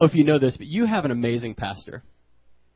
know if you know this, but you have an amazing pastor.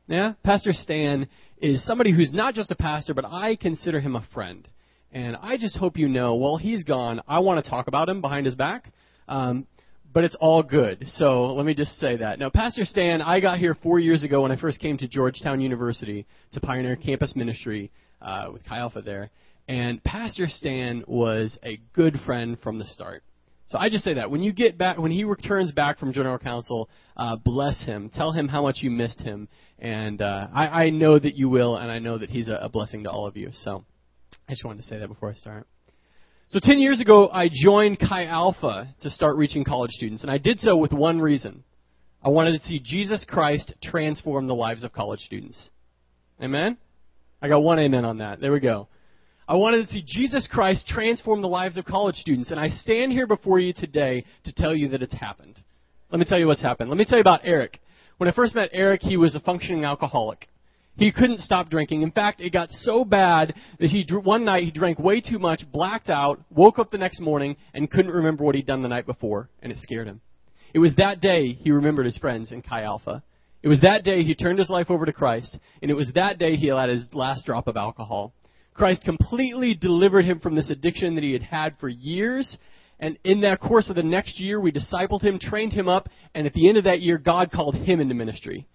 Yeah? Pastor Stan is somebody who's not just a pastor, but I consider him a friend. And I just hope you know, while he's gone, I want to talk about him behind his back. Um, but it's all good. So let me just say that. Now, Pastor Stan, I got here four years ago when I first came to Georgetown University to pioneer campus ministry uh, with Chi Alpha there. And Pastor Stan was a good friend from the start. So I just say that when you get back, when he returns back from general council, uh, bless him. Tell him how much you missed him, and uh, I, I know that you will, and I know that he's a, a blessing to all of you. So I just wanted to say that before I start. So 10 years ago, I joined Chi Alpha to start reaching college students, and I did so with one reason. I wanted to see Jesus Christ transform the lives of college students. Amen? I got one amen on that. There we go. I wanted to see Jesus Christ transform the lives of college students, and I stand here before you today to tell you that it's happened. Let me tell you what's happened. Let me tell you about Eric. When I first met Eric, he was a functioning alcoholic. He couldn't stop drinking. In fact, it got so bad that he one night he drank way too much, blacked out, woke up the next morning, and couldn't remember what he'd done the night before, and it scared him. It was that day he remembered his friends in Chi Alpha. It was that day he turned his life over to Christ, and it was that day he had his last drop of alcohol. Christ completely delivered him from this addiction that he had had for years. And in that course of the next year, we discipled him, trained him up, and at the end of that year, God called him into ministry.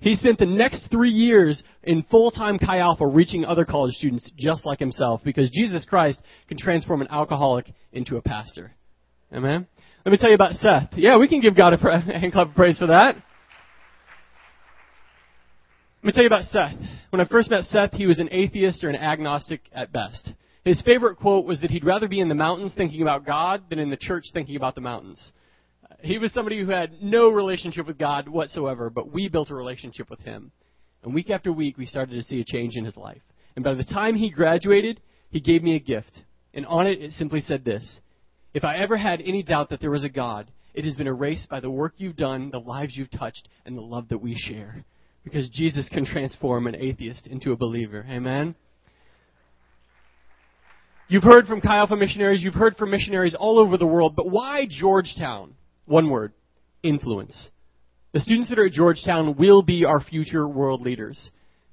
He spent the next three years in full-time Chi Alpha reaching other college students just like himself because Jesus Christ can transform an alcoholic into a pastor. Amen? Let me tell you about Seth. Yeah, we can give God a hand clap of praise for that. Let me tell you about Seth. When I first met Seth, he was an atheist or an agnostic at best. His favorite quote was that he'd rather be in the mountains thinking about God than in the church thinking about the mountains. He was somebody who had no relationship with God whatsoever, but we built a relationship with him. And week after week, we started to see a change in his life. And by the time he graduated, he gave me a gift. And on it, it simply said this If I ever had any doubt that there was a God, it has been erased by the work you've done, the lives you've touched, and the love that we share because Jesus can transform an atheist into a believer. Amen? You've heard from Chi Alpha missionaries, you've heard from missionaries all over the world, but why Georgetown? One word influence. The students that are at Georgetown will be our future world leaders.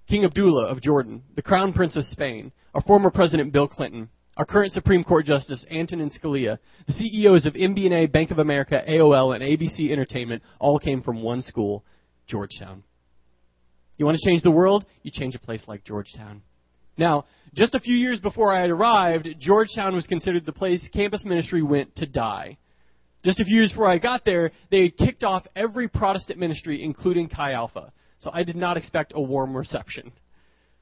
King Abdullah of Jordan, the Crown Prince of Spain, our former President Bill Clinton, our current Supreme Court Justice Antonin Scalia, the CEOs of MBNA, Bank of America, AOL, and ABC Entertainment all came from one school, Georgetown. You want to change the world? You change a place like Georgetown. Now, just a few years before I had arrived, Georgetown was considered the place campus ministry went to die. Just a few years before I got there, they had kicked off every Protestant ministry, including Chi Alpha. So I did not expect a warm reception.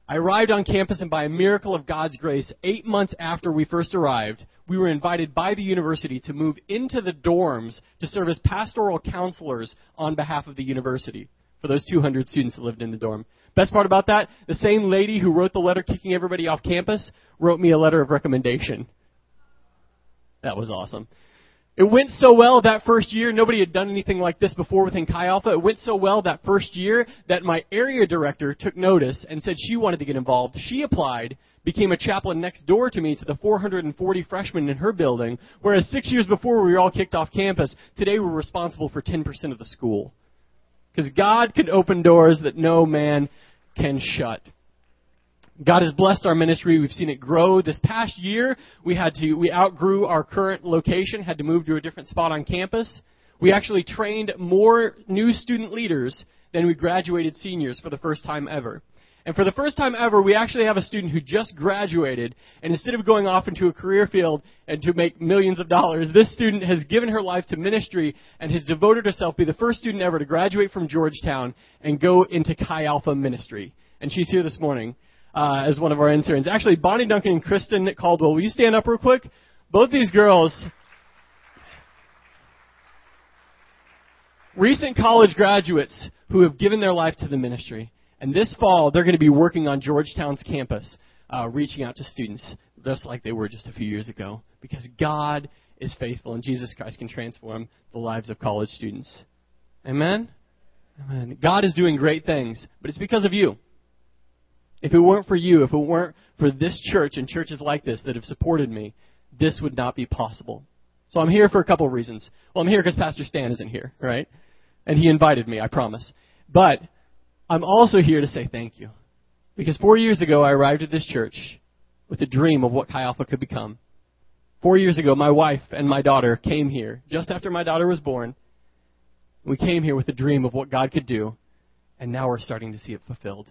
I arrived on campus, and by a miracle of God's grace, eight months after we first arrived, we were invited by the university to move into the dorms to serve as pastoral counselors on behalf of the university for those 200 students that lived in the dorm. Best part about that, the same lady who wrote the letter kicking everybody off campus wrote me a letter of recommendation. That was awesome. It went so well that first year, nobody had done anything like this before within Chi Alpha. It went so well that first year that my area director took notice and said she wanted to get involved. She applied, became a chaplain next door to me to the 440 freshmen in her building, whereas six years before we were all kicked off campus, today we're responsible for 10% of the school. Because God can open doors that no man can shut. God has blessed our ministry. We've seen it grow. This past year, we had to, we outgrew our current location, had to move to a different spot on campus. We actually trained more new student leaders than we graduated seniors for the first time ever. And for the first time ever, we actually have a student who just graduated, and instead of going off into a career field and to make millions of dollars, this student has given her life to ministry and has devoted herself, to be the first student ever to graduate from Georgetown and go into Chi Alpha ministry. And she's here this morning uh, as one of our interns. Actually, Bonnie Duncan and Kristen Caldwell, will you stand up real quick? Both these girls, recent college graduates who have given their life to the ministry. And this fall, they're going to be working on Georgetown's campus, uh, reaching out to students, just like they were just a few years ago. Because God is faithful, and Jesus Christ can transform the lives of college students. Amen? Amen. God is doing great things, but it's because of you. If it weren't for you, if it weren't for this church and churches like this that have supported me, this would not be possible. So I'm here for a couple of reasons. Well, I'm here because Pastor Stan isn't here, right? And he invited me, I promise. But I'm also here to say thank you. Because four years ago, I arrived at this church with a dream of what Chi Alpha could become. Four years ago, my wife and my daughter came here just after my daughter was born. We came here with a dream of what God could do, and now we're starting to see it fulfilled.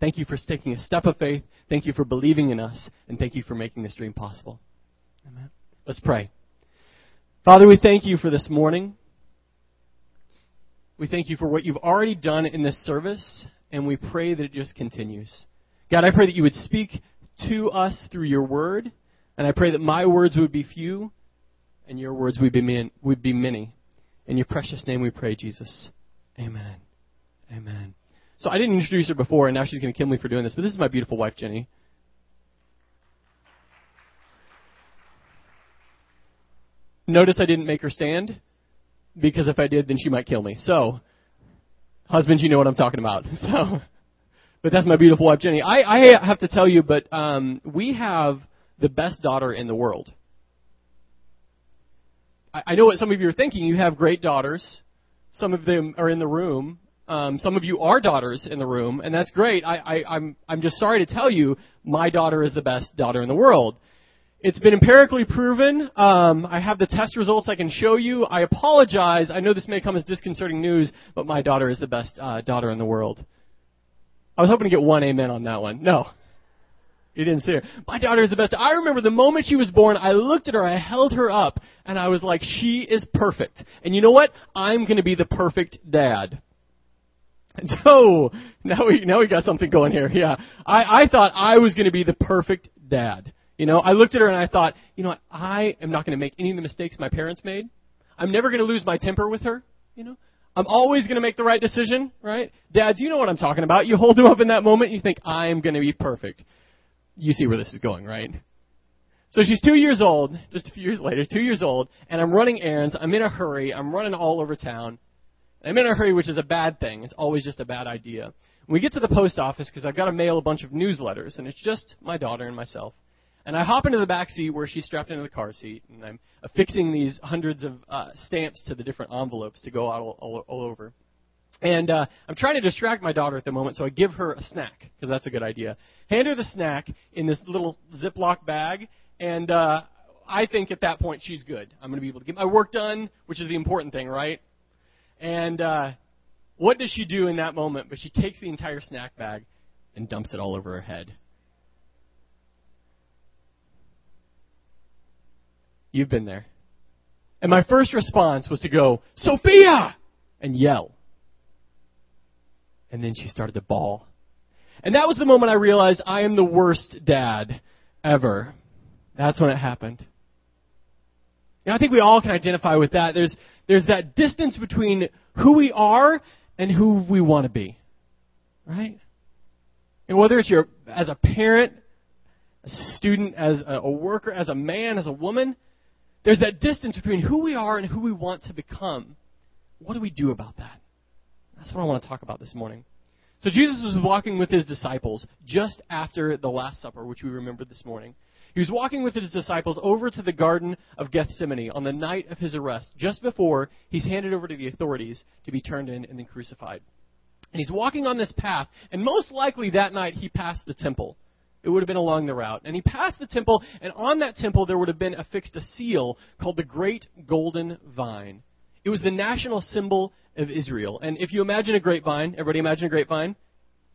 Thank you for taking a step of faith. Thank you for believing in us, and thank you for making this dream possible. Amen. Let's pray. Father, we thank you for this morning. We thank you for what you've already done in this service, and we pray that it just continues. God, I pray that you would speak to us through your word, and I pray that my words would be few, and your words would be, would be many. In your precious name we pray, Jesus. Amen. Amen. So I didn't introduce her before, and now she's going to kill me for doing this, but this is my beautiful wife, Jenny. Notice I didn't make her stand because if I did, then she might kill me. So, husbands, you know what I'm talking about. So, but that's my beautiful wife, Jenny. I, I have to tell you, but um, we have the best daughter in the world. I, I know what some of you are thinking. You have great daughters. Some of them are in the room. Um, some of you are daughters in the room, and that's great. I, I, I'm I'm just sorry to tell you, my daughter is the best daughter in the world. It's been empirically proven. Um, I have the test results I can show you. I apologize. I know this may come as disconcerting news, but my daughter is the best uh, daughter in the world. I was hoping to get one amen on that one. No. You didn't see her. My daughter is the best. I remember the moment she was born, I looked at her, I held her up, and I was like, she is perfect. And you know what? I'm going to be the perfect dad. And so, now we, now we got something going here. Yeah. I, I thought I was going to be the perfect dad. You know, I looked at her and I thought, you know what, I am not going to make any of the mistakes my parents made. I'm never going to lose my temper with her. You know, I'm always going to make the right decision, right? Dads, you know what I'm talking about. You hold them up in that moment, and you think, I'm going to be perfect. You see where this is going, right? So she's two years old, just a few years later, two years old, and I'm running errands. I'm in a hurry. I'm running all over town. I'm in a hurry, which is a bad thing. It's always just a bad idea. We get to the post office because I've got to mail a bunch of newsletters, and it's just my daughter and myself. And I hop into the back seat where she's strapped into the car seat, and I'm affixing these hundreds of uh, stamps to the different envelopes to go all, all, all over. And uh, I'm trying to distract my daughter at the moment, so I give her a snack because that's a good idea. Hand her the snack in this little Ziploc bag, and uh, I think at that point she's good. I'm going to be able to get my work done, which is the important thing, right? And uh, what does she do in that moment? But she takes the entire snack bag and dumps it all over her head. You've been there. And my first response was to go, Sophia! and yell. And then she started to bawl. And that was the moment I realized I am the worst dad ever. That's when it happened. And I think we all can identify with that. There's, there's that distance between who we are and who we want to be. Right? And whether it's your, as a parent, as a student, as a, a worker, as a man, as a woman, there's that distance between who we are and who we want to become. What do we do about that? That's what I want to talk about this morning. So Jesus was walking with his disciples just after the Last Supper, which we remembered this morning. He was walking with his disciples over to the Garden of Gethsemane on the night of his arrest, just before he's handed over to the authorities to be turned in and then crucified. And he's walking on this path, and most likely that night he passed the temple. It would have been along the route. And he passed the temple, and on that temple there would have been affixed a seal called the Great Golden Vine. It was the national symbol of Israel. And if you imagine a grapevine, everybody imagine a grapevine?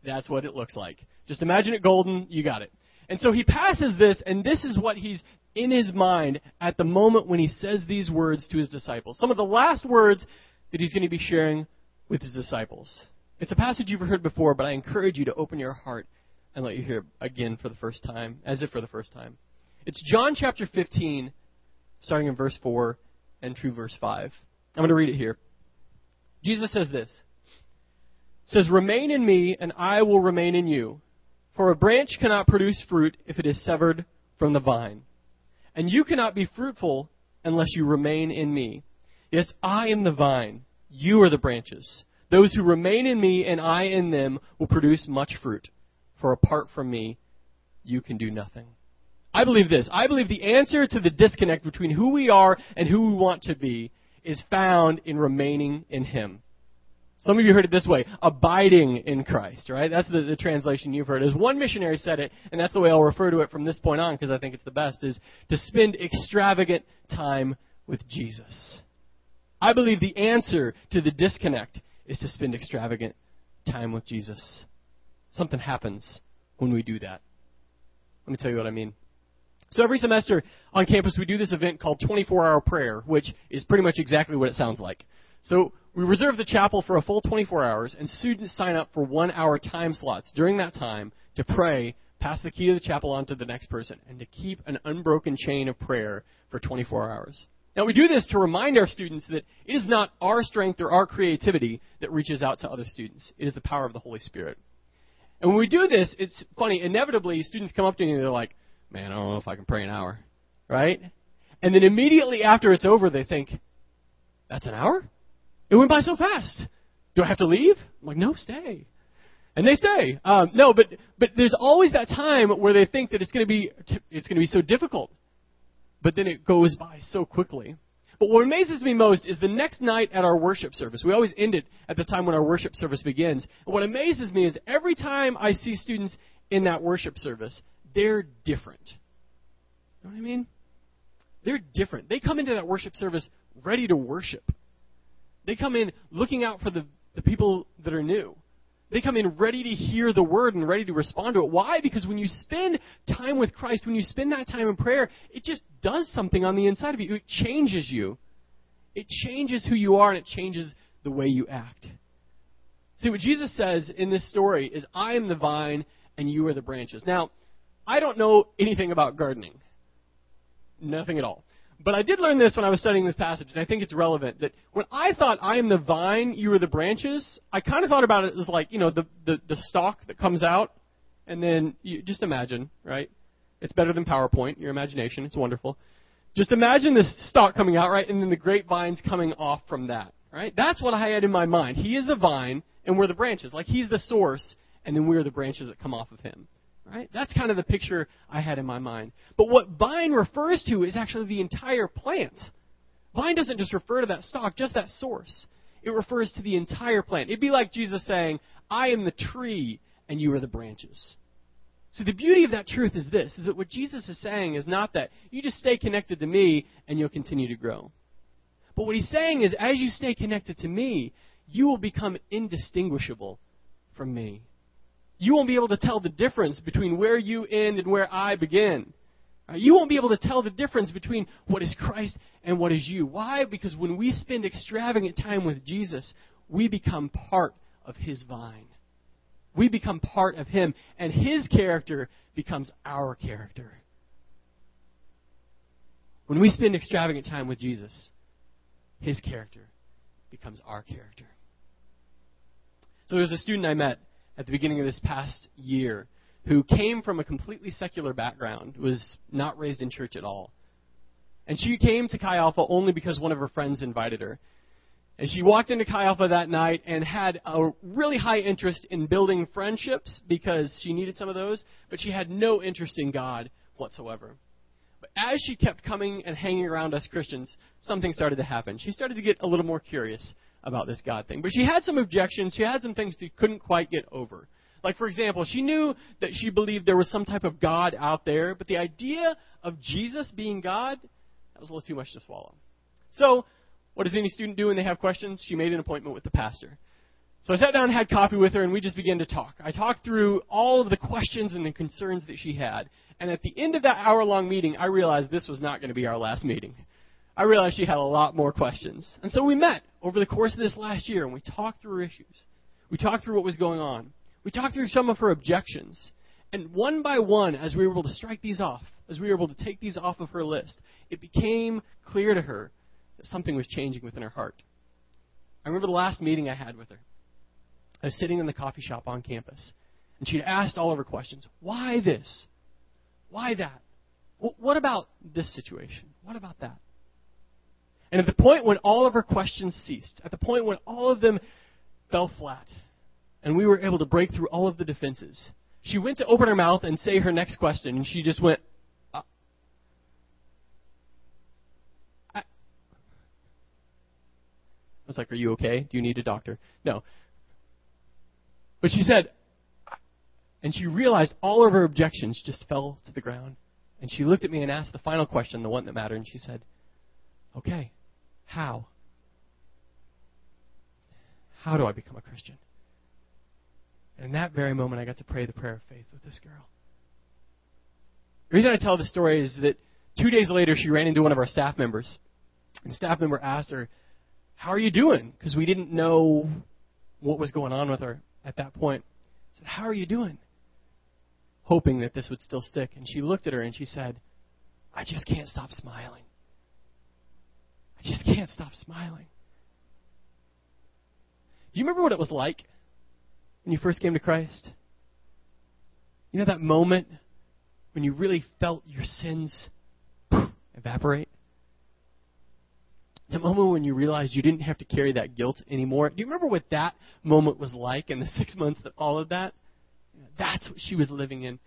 That's what it looks like. Just imagine it golden, you got it. And so he passes this, and this is what he's in his mind at the moment when he says these words to his disciples. Some of the last words that he's going to be sharing with his disciples. It's a passage you've heard before, but I encourage you to open your heart and let you hear again for the first time, as if for the first time. It's John chapter 15, starting in verse 4 and through verse 5. I'm going to read it here. Jesus says this. It says, Remain in me, and I will remain in you. For a branch cannot produce fruit if it is severed from the vine. And you cannot be fruitful unless you remain in me. Yes, I am the vine. You are the branches. Those who remain in me and I in them will produce much fruit for apart from me, you can do nothing. I believe this. I believe the answer to the disconnect between who we are and who we want to be is found in remaining in Him. Some of you heard it this way, abiding in Christ, right? That's the, the translation you've heard. As one missionary said it, and that's the way I'll refer to it from this point on because I think it's the best, is to spend extravagant time with Jesus. I believe the answer to the disconnect is to spend extravagant time with Jesus. Something happens when we do that. Let me tell you what I mean. So every semester on campus we do this event called 24 hour prayer, which is pretty much exactly what it sounds like. So we reserve the chapel for a full 24 hours, and students sign up for one hour time slots during that time to pray, pass the key to the chapel on to the next person, and to keep an unbroken chain of prayer for 24 hours. Now, we do this to remind our students that it is not our strength or our creativity that reaches out to other students. It is the power of the Holy Spirit. And when we do this, it's funny. Inevitably, students come up to me and they're like, man, I don't know if I can pray an hour. Right? And then immediately after it's over, they think, that's an hour? It went by so fast. Do I have to leave? I'm like, no, stay. And they stay. Um, no, but but there's always that time where they think that it's going to be it's going to be so difficult, but then it goes by so quickly. But what amazes me most is the next night at our worship service. We always end it at the time when our worship service begins. And what amazes me is every time I see students in that worship service, they're different. You know what I mean? They're different. They come into that worship service ready to worship. They come in looking out for the, the people that are new. They come in ready to hear the word and ready to respond to it. Why? Because when you spend time with Christ, when you spend that time in prayer, it just does something on the inside of you. It changes you. It changes who you are and it changes the way you act. See, what Jesus says in this story is, I am the vine and you are the branches. Now, I don't know anything about gardening. Nothing at all. But I did learn this when I was studying this passage, and I think it's relevant. That when I thought I am the vine, you are the branches, I kind of thought about it as like, you know, the, the, the stalk that comes out, and then you just imagine, right? It's better than PowerPoint, your imagination, it's wonderful. Just imagine this stalk coming out, right? And then the grapevines coming off from that, right? That's what I had in my mind. He is the vine, and we're the branches. Like, he's the source, and then we're the branches that come off of him. Right? That's kind of the picture I had in my mind. But what vine refers to is actually the entire plant. Vine doesn't just refer to that stalk, just that source. It refers to the entire plant. It'd be like Jesus saying, I am the tree and you are the branches. So the beauty of that truth is this, is that what Jesus is saying is not that you just stay connected to me and you'll continue to grow. But what he's saying is as you stay connected to me, you will become indistinguishable from me you won't be able to tell the difference between where you end and where I begin. Uh, you won't be able to tell the difference between what is Christ and what is you. Why? Because when we spend extravagant time with Jesus, we become part of His vine. We become part of Him, and His character becomes our character. When we spend extravagant time with Jesus, His character becomes our character. So there's a student I met at the beginning of this past year who came from a completely secular background, was not raised in church at all. And she came to Chi Alpha only because one of her friends invited her. And she walked into Chi Alpha that night and had a really high interest in building friendships because she needed some of those, but she had no interest in God whatsoever. But as she kept coming and hanging around us Christians, something started to happen. She started to get a little more curious about this God thing. But she had some objections. She had some things she couldn't quite get over. Like, for example, she knew that she believed there was some type of God out there, but the idea of Jesus being God, that was a little too much to swallow. So, what does any student do when they have questions? She made an appointment with the pastor. So I sat down and had coffee with her, and we just began to talk. I talked through all of the questions and the concerns that she had. And at the end of that hour long meeting, I realized this was not going to be our last meeting. I realized she had a lot more questions. And so we met over the course of this last year and we talked through her issues. We talked through what was going on. We talked through some of her objections. And one by one, as we were able to strike these off, as we were able to take these off of her list, it became clear to her that something was changing within her heart. I remember the last meeting I had with her. I was sitting in the coffee shop on campus, and she'd asked all of her questions. Why this? Why that? what about this situation? What about that? And at the point when all of her questions ceased, at the point when all of them fell flat, and we were able to break through all of the defenses, she went to open her mouth and say her next question, and she just went, uh, I, was like, Are you okay? Do you need a doctor? No. But she said, and she realized all of her objections just fell to the ground. And she looked at me and asked the final question, the one that mattered, and she said, Okay, how? How do I become a Christian? And in that very moment, I got to pray the prayer of faith with this girl. The reason I tell this story is that two days later, she ran into one of our staff members. And the staff member asked her, How are you doing? Because we didn't know what was going on with her at that point. I said, How are you doing? Hoping that this would still stick. And she looked at her and she said, I just can't stop smiling. I just can't stop smiling. Do you remember what it was like when you first came to Christ? You know that moment when you really felt your sins evaporate? The moment when you realized you didn't have to carry that guilt anymore. Do you remember what that moment was like in the six months that followed that? That's what she was living in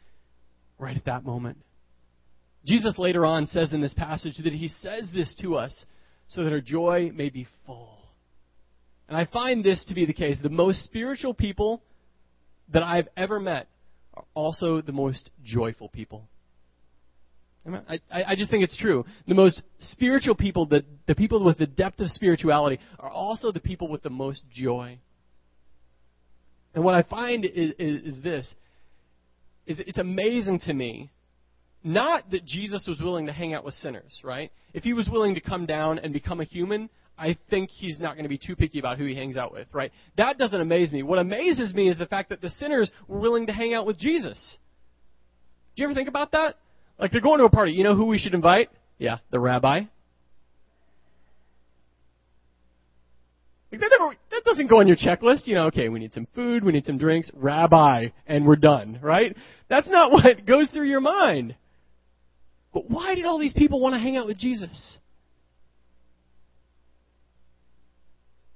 right at that moment. Jesus later on says in this passage that he says this to us so that our joy may be full. And I find this to be the case. The most spiritual people that I've ever met are also the most joyful people. I, I just think it's true. The most spiritual people, the, the people with the depth of spirituality, are also the people with the most joy. And what I find is, is, is this: is it's amazing to me, not that Jesus was willing to hang out with sinners, right? If he was willing to come down and become a human, I think he's not going to be too picky about who he hangs out with, right? That doesn't amaze me. What amazes me is the fact that the sinners were willing to hang out with Jesus. Do you ever think about that? Like they're going to a party. You know who we should invite? Yeah, the rabbi. Like that, never, that doesn't go on your checklist. You know, okay, we need some food, we need some drinks, rabbi, and we're done, right? That's not what goes through your mind. But why did all these people want to hang out with Jesus?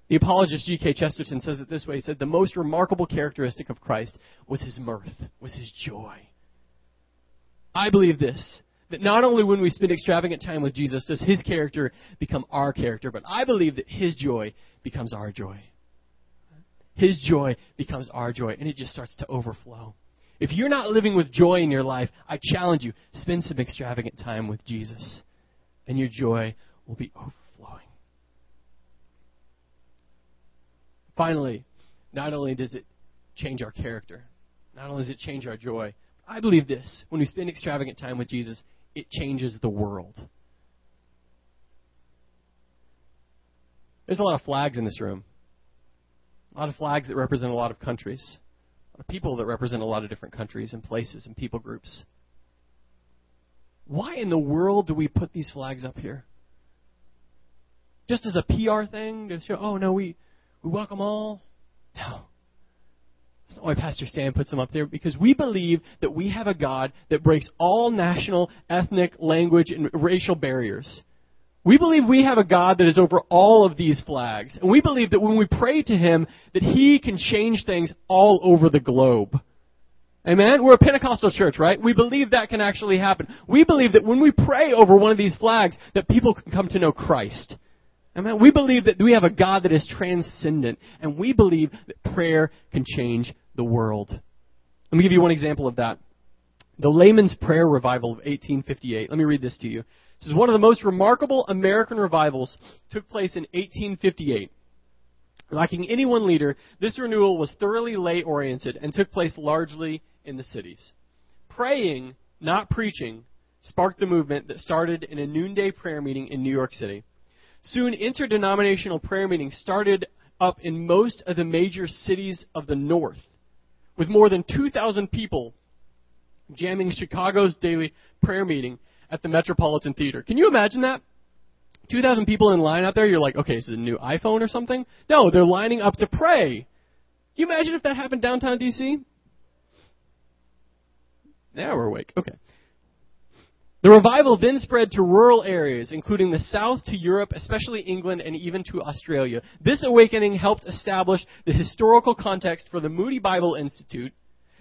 The apologist G.K. Chesterton says it this way. He said, The most remarkable characteristic of Christ was his mirth, was his joy. I believe this that not only when we spend extravagant time with Jesus does his character become our character, but I believe that his joy becomes our joy. His joy becomes our joy, and it just starts to overflow. If you're not living with joy in your life, I challenge you, spend some extravagant time with Jesus, and your joy will be overflowing. Finally, not only does it change our character, not only does it change our joy, I believe this when we spend extravagant time with Jesus, it changes the world. There's a lot of flags in this room. A lot of flags that represent a lot of countries. People that represent a lot of different countries and places and people groups. Why in the world do we put these flags up here? Just as a PR thing to show, oh no, we, we welcome all? No. That's not why Pastor Stan puts them up there, because we believe that we have a God that breaks all national, ethnic, language, and racial barriers. We believe we have a God that is over all of these flags. And we believe that when we pray to Him, that He can change things all over the globe. Amen? We're a Pentecostal church, right? We believe that can actually happen. We believe that when we pray over one of these flags, that people can come to know Christ. Amen. We believe that we have a God that is transcendent, and we believe that prayer can change the world. Let me give you one example of that. The Layman's Prayer Revival of 1858. Let me read this to you. This is one of the most remarkable American revivals took place in 1858. Lacking any one leader, this renewal was thoroughly lay oriented and took place largely in the cities. Praying, not preaching, sparked the movement that started in a noonday prayer meeting in New York City. Soon, interdenominational prayer meetings started up in most of the major cities of the North, with more than 2,000 people jamming Chicago's daily prayer meeting at the Metropolitan Theater. Can you imagine that? 2,000 people in line out there, you're like, okay, is a new iPhone or something? No, they're lining up to pray. Can you imagine if that happened downtown D.C.? Now we're awake. Okay. The revival then spread to rural areas, including the South to Europe, especially England, and even to Australia. This awakening helped establish the historical context for the Moody Bible Institute,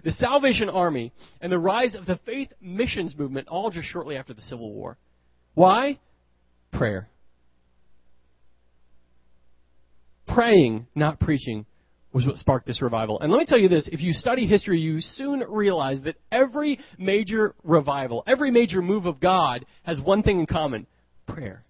the Salvation Army, and the rise of the faith missions movement, all just shortly after the Civil War. Why? Prayer. Praying, not preaching, was what sparked this revival. And let me tell you this if you study history, you soon realize that every major revival, every major move of God has one thing in common prayer.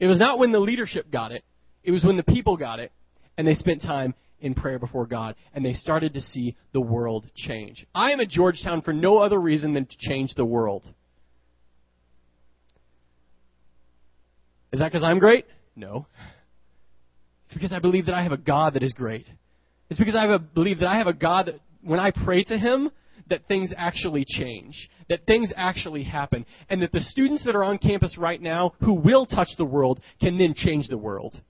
It was not when the leadership got it, it was when the people got it, and they spent time in prayer before God, and they started to see the world change. I am at Georgetown for no other reason than to change the world. Is that because I'm great? No. It's because I believe that I have a God that is great. It's because I have a, believe that I have a God that when I pray to Him, that things actually change, that things actually happen, and that the students that are on campus right now who will touch the world can then change the world.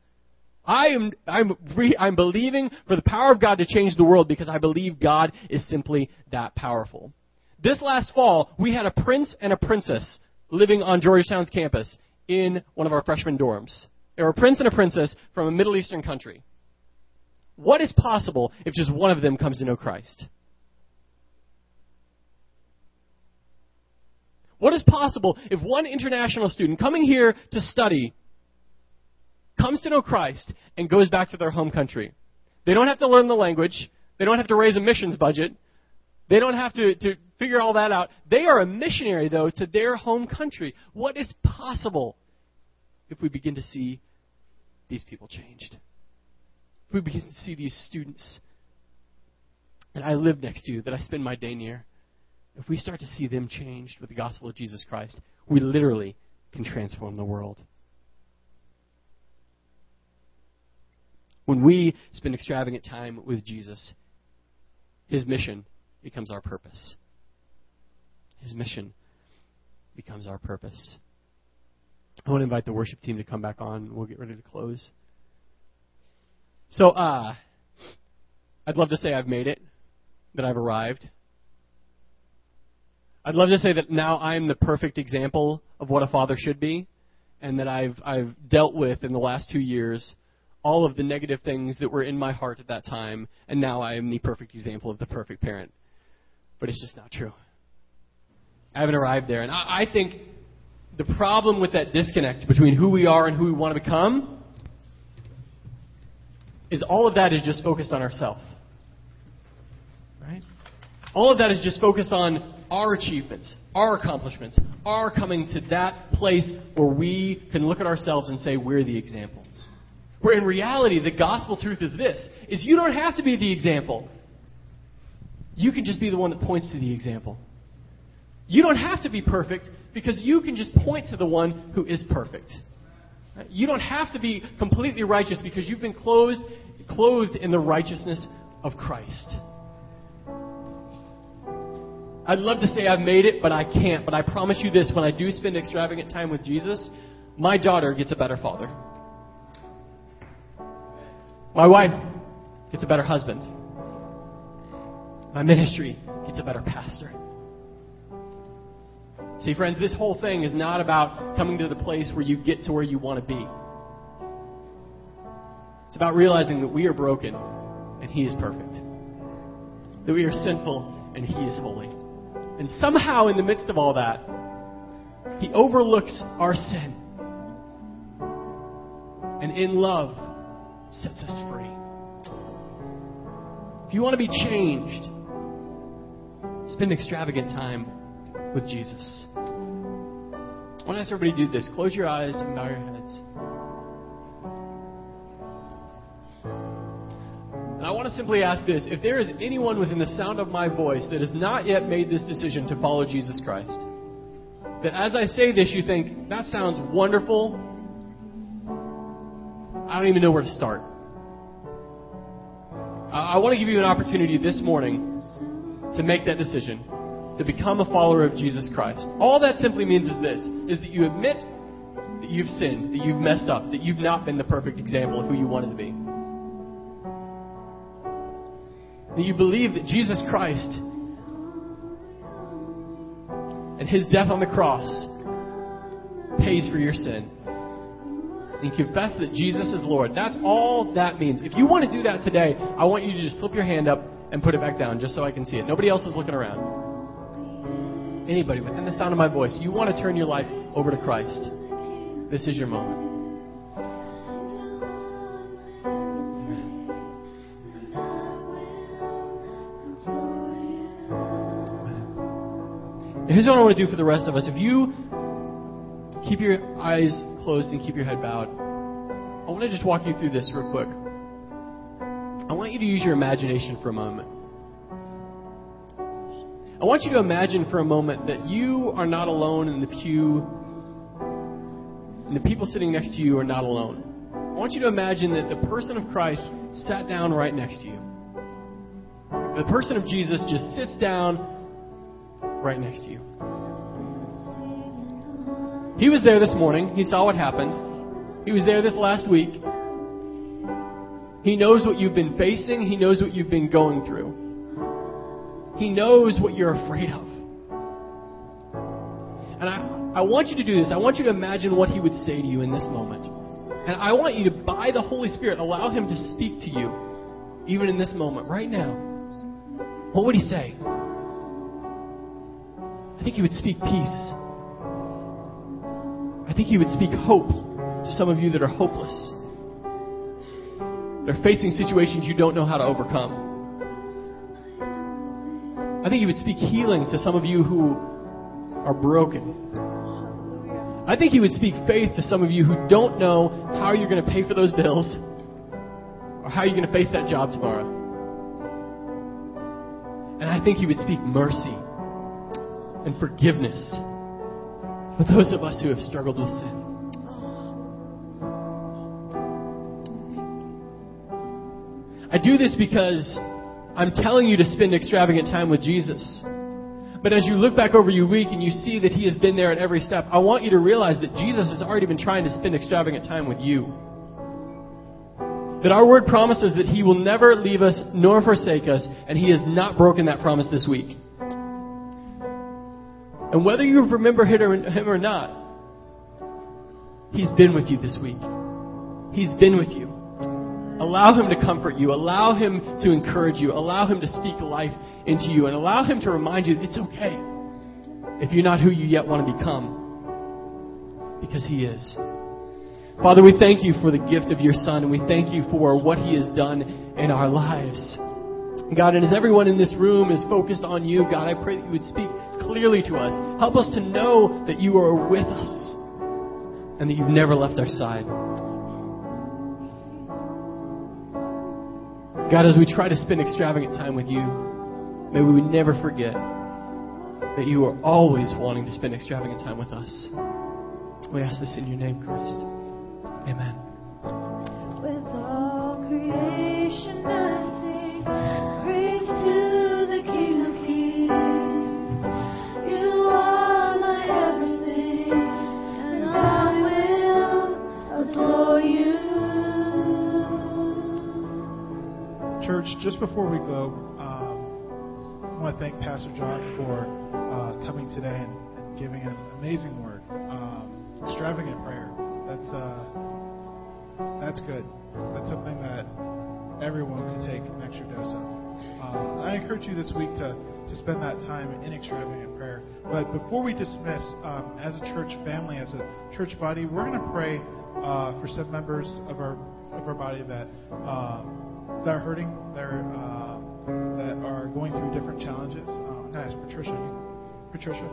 I am I'm re, I'm believing for the power of God to change the world because I believe God is simply that powerful. This last fall, we had a prince and a princess living on Georgetown's campus in one of our freshman dorms. They were a prince and a princess from a Middle Eastern country. What is possible if just one of them comes to know Christ? What is possible if one international student coming here to study comes to know Christ and goes back to their home country? They don't have to learn the language. They don't have to raise a missions budget. They don't have to, to figure all that out. They are a missionary, though, to their home country. What is possible if we begin to see these people changed? If we begin to see these students that I live next to, that I spend my day near, if we start to see them changed with the gospel of Jesus Christ, we literally can transform the world. When we spend extravagant time with Jesus, his mission becomes our purpose. His mission becomes our purpose. I want to invite the worship team to come back on. We'll get ready to close. So, uh, I'd love to say I've made it, that I've arrived. I'd love to say that now I'm the perfect example of what a father should be, and that I've I've dealt with in the last two years all of the negative things that were in my heart at that time, and now I am the perfect example of the perfect parent. But it's just not true. I haven't arrived there, and I, I think the problem with that disconnect between who we are and who we want to become is all of that is just focused on ourselves. Right? All of that is just focused on our achievements, our accomplishments, our coming to that place where we can look at ourselves and say we're the example. Where in reality the gospel truth is this is you don't have to be the example. You can just be the one that points to the example. You don't have to be perfect because you can just point to the one who is perfect. You don't have to be completely righteous because you've been clothed, clothed in the righteousness of Christ. I'd love to say I've made it, but I can't. But I promise you this when I do spend extravagant time with Jesus, my daughter gets a better father. My wife gets a better husband. My ministry gets a better pastor. See, friends, this whole thing is not about coming to the place where you get to where you want to be. It's about realizing that we are broken and He is perfect. That we are sinful and He is holy. And somehow, in the midst of all that, He overlooks our sin. And in love, sets us free. If you want to be changed, spend extravagant time with Jesus. I want to ask everybody to do this. Close your eyes and bow your heads. And I want to simply ask this if there is anyone within the sound of my voice that has not yet made this decision to follow Jesus Christ, that as I say this, you think, that sounds wonderful. I don't even know where to start. I want to give you an opportunity this morning to make that decision to become a follower of Jesus Christ. All that simply means is this is that you admit that you've sinned, that you've messed up, that you've not been the perfect example of who you wanted to be. That you believe that Jesus Christ and his death on the cross pays for your sin and confess that Jesus is Lord. That's all that means. If you want to do that today, I want you to just slip your hand up and put it back down just so I can see it. Nobody else is looking around. Anybody within the sound of my voice, you want to turn your life over to Christ. This is your moment. Here's what I want to do for the rest of us. If you keep your eyes closed and keep your head bowed, I want to just walk you through this real quick. I want you to use your imagination for a moment. I want you to imagine for a moment that you are not alone in the pew, and the people sitting next to you are not alone. I want you to imagine that the person of Christ sat down right next to you. The person of Jesus just sits down right next to you. He was there this morning. He saw what happened. He was there this last week. He knows what you've been facing. He knows what you've been going through. He knows what you're afraid of. And I, I want you to do this. I want you to imagine what He would say to you in this moment. And I want you to, by the Holy Spirit, allow Him to speak to you, even in this moment, right now. What would He say? I think He would speak peace. I think He would speak hope to some of you that are hopeless. They're facing situations you don't know how to overcome. I think He would speak healing to some of you who are broken. I think He would speak faith to some of you who don't know how you're going to pay for those bills or how you're going to face that job tomorrow. And I think He would speak mercy and forgiveness for those of us who have struggled with sin. I do this because I'm telling you to spend extravagant time with Jesus. But as you look back over your week and you see that He has been there at every step, I want you to realize that Jesus has already been trying to spend extravagant time with you. That our word promises that He will never leave us nor forsake us, and He has not broken that promise this week. And whether you remember Him or not, He's been with you this week. He's been with you. Allow Him to comfort you. Allow Him to encourage you. Allow Him to speak life into you. And allow Him to remind you that it's okay if you're not who you yet want to become. Because He is. Father, we thank you for the gift of your Son, and we thank you for what He has done in our lives. God, and as everyone in this room is focused on you, God, I pray that you would speak clearly to us. Help us to know that you are with us and that you've never left our side. God, as we try to spend extravagant time with you, may we never forget that you are always wanting to spend extravagant time with us. We ask this in your name, Christ. Amen. Just before we go, um, I want to thank Pastor John for uh, coming today and, and giving an amazing word, um, extravagant prayer. That's uh, that's good. That's something that everyone can take an extra dose of. Uh, I encourage you this week to, to spend that time in extravagant prayer. But before we dismiss, um, as a church family, as a church body, we're going to pray uh, for some members of our of our body that um, that are hurting, that are, uh, that are going through different challenges. Uh, I'm going to ask Patricia. You, Patricia,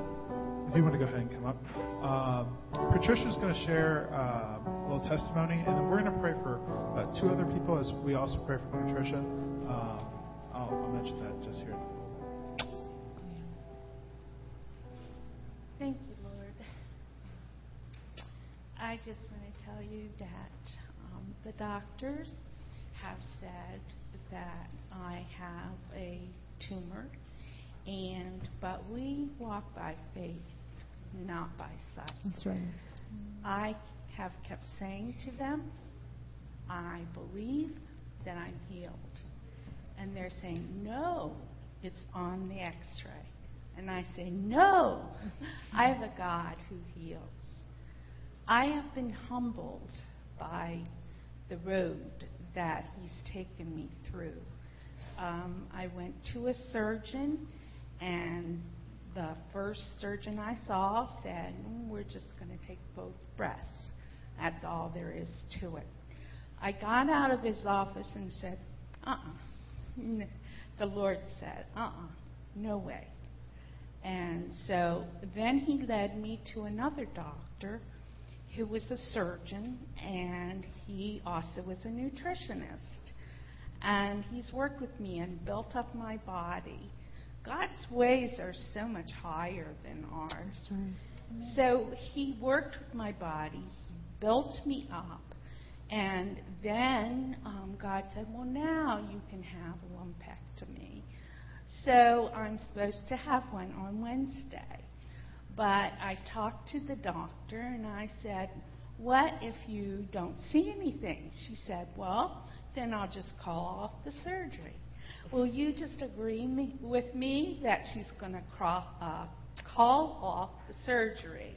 if you want to go ahead and come up. Um, Patricia's going to share uh, a little testimony, and then we're going to pray for uh, two other people as we also pray for Patricia. I'll, I'll mention that just here. Thank you, Lord. I just want to tell you that um, the doctors have said that I have a tumor, and but we walk by faith, not by sight. That's right. I have kept saying to them, I believe that I'm healed. And they're saying, no, it's on the x ray. And I say, no, I have a God who heals. I have been humbled by the road that He's taken me through. Um, I went to a surgeon, and the first surgeon I saw said, "Mm, We're just going to take both breasts. That's all there is to it. I got out of his office and said, Uh uh The Lord said, Uh uh no way. And so then he led me to another doctor who was a surgeon, and he also was a nutritionist. And he's worked with me and built up my body. God's ways are so much higher than ours. So he worked with my body, built me up, and then um, God said, Well, now you can have a lumpectomy. So I'm supposed to have one on Wednesday. But I talked to the doctor and I said, What if you don't see anything? She said, Well, then I'll just call off the surgery. Will you just agree me, with me that she's going to craw, uh, call off the surgery?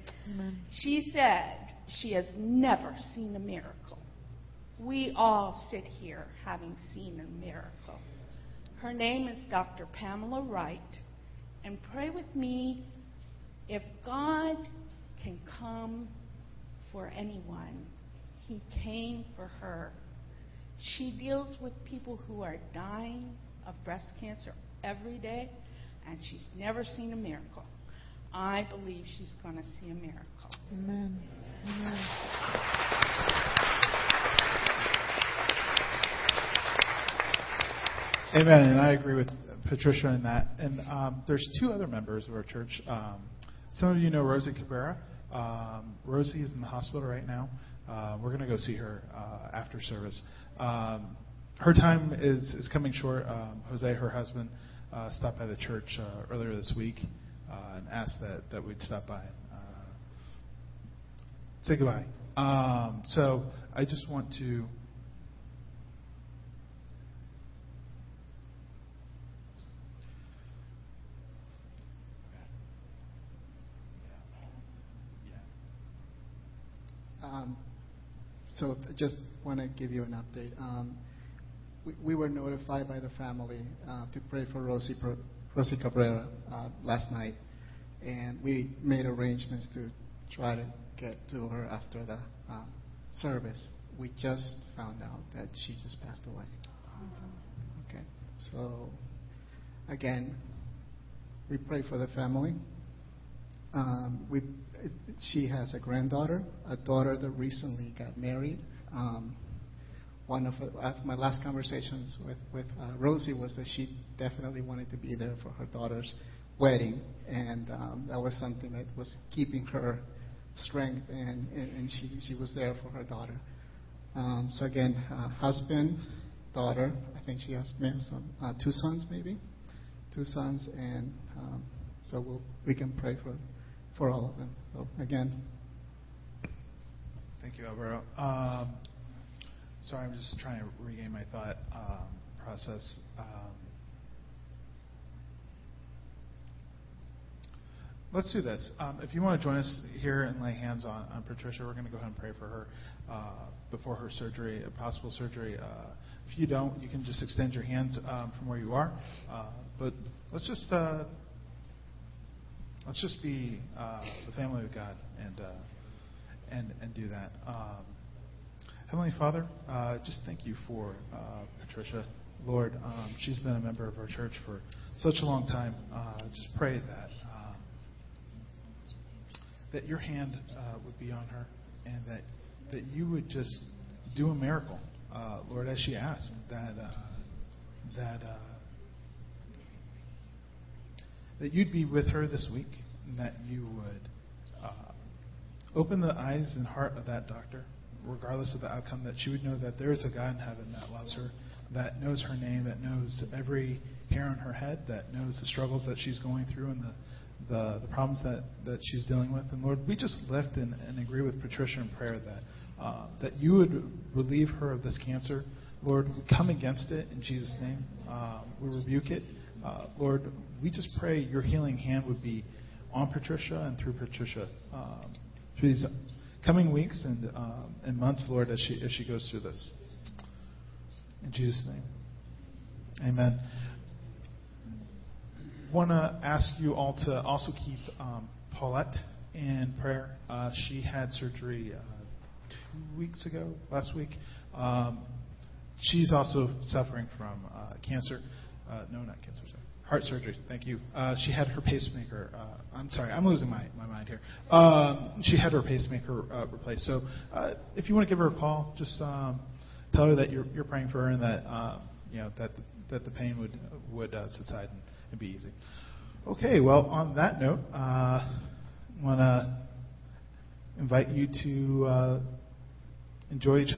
She said she has never seen a miracle. We all sit here having seen a miracle. Her name is Dr. Pamela Wright. And pray with me if God can come for anyone, He came for her. She deals with people who are dying of breast cancer every day, and she's never seen a miracle. I believe she's going to see a miracle. Amen. Amen. Amen. And I agree with Patricia in that. And um, there's two other members of our church. Um, some of you know Rosie Cabrera. Um, Rosie is in the hospital right now. Uh, we're going to go see her uh, after service. Um, her time is, is coming short. Um, Jose, her husband, uh, stopped by the church uh, earlier this week uh, and asked that, that we'd stop by and uh, say goodbye. Um, so I just want to. So I just want to give you an update. Um, we, we were notified by the family uh, to pray for Rosie, Rosie Cabrera uh, last night, and we made arrangements to try to get to her after the um, service. We just found out that she just passed away. Okay, so again, we pray for the family. Um, we, she has a granddaughter, a daughter that recently got married. Um, one of her, uh, my last conversations with with uh, Rosie was that she definitely wanted to be there for her daughter's wedding, and um, that was something that was keeping her strength, and, and, and she she was there for her daughter. Um, so again, uh, husband, daughter. I think she has some, uh, two sons, maybe, two sons, and um, so we'll, we can pray for for all of them. So again, Thank you, Alvaro. Um, sorry, I'm just trying to regain my thought um, process. Um, let's do this. Um, if you want to join us here and lay hands on, on Patricia, we're going to go ahead and pray for her uh, before her surgery, a possible surgery. Uh, if you don't, you can just extend your hands um, from where you are. Uh, but let's just uh, let's just be uh, the family of God and uh, and and do that. Um, Heavenly Father, uh, just thank you for uh, Patricia. Lord, um, she's been a member of our church for such a long time. Uh, just pray that um, that your hand uh, would be on her, and that that you would just do a miracle, Lord, as she asked. That that that you'd be with her this week, and that you would uh, open the eyes and heart of that doctor, regardless of the outcome, that she would know that there is a God in heaven that loves her, that knows her name, that knows every hair on her head, that knows the struggles that she's going through and the the, the problems that, that she's dealing with. And Lord, we just lift and, and agree with Patricia in prayer that uh, that you would relieve her of this cancer. Lord, we come against it in Jesus' name. Uh, we rebuke it. Uh, Lord, we just pray your healing hand would be on Patricia and through Patricia um, through these coming weeks and, um, and months, Lord, as she, as she goes through this. In Jesus' name. Amen. Want to ask you all to also keep um, Paulette in prayer. Uh, she had surgery uh, two weeks ago, last week. Um, she's also suffering from uh, cancer. Uh, no, not cancer. Sorry. Heart surgery. Thank you. Uh, she had her pacemaker. Uh, I'm sorry, I'm losing my, my mind here. Um, she had her pacemaker uh, replaced. So uh, if you want to give her a call, just um, tell her that you're, you're praying for her and that uh, you know that the, that the pain would would uh, subside and, and be easy. Okay. Well, on that note, uh, I want to invite you to uh, enjoy each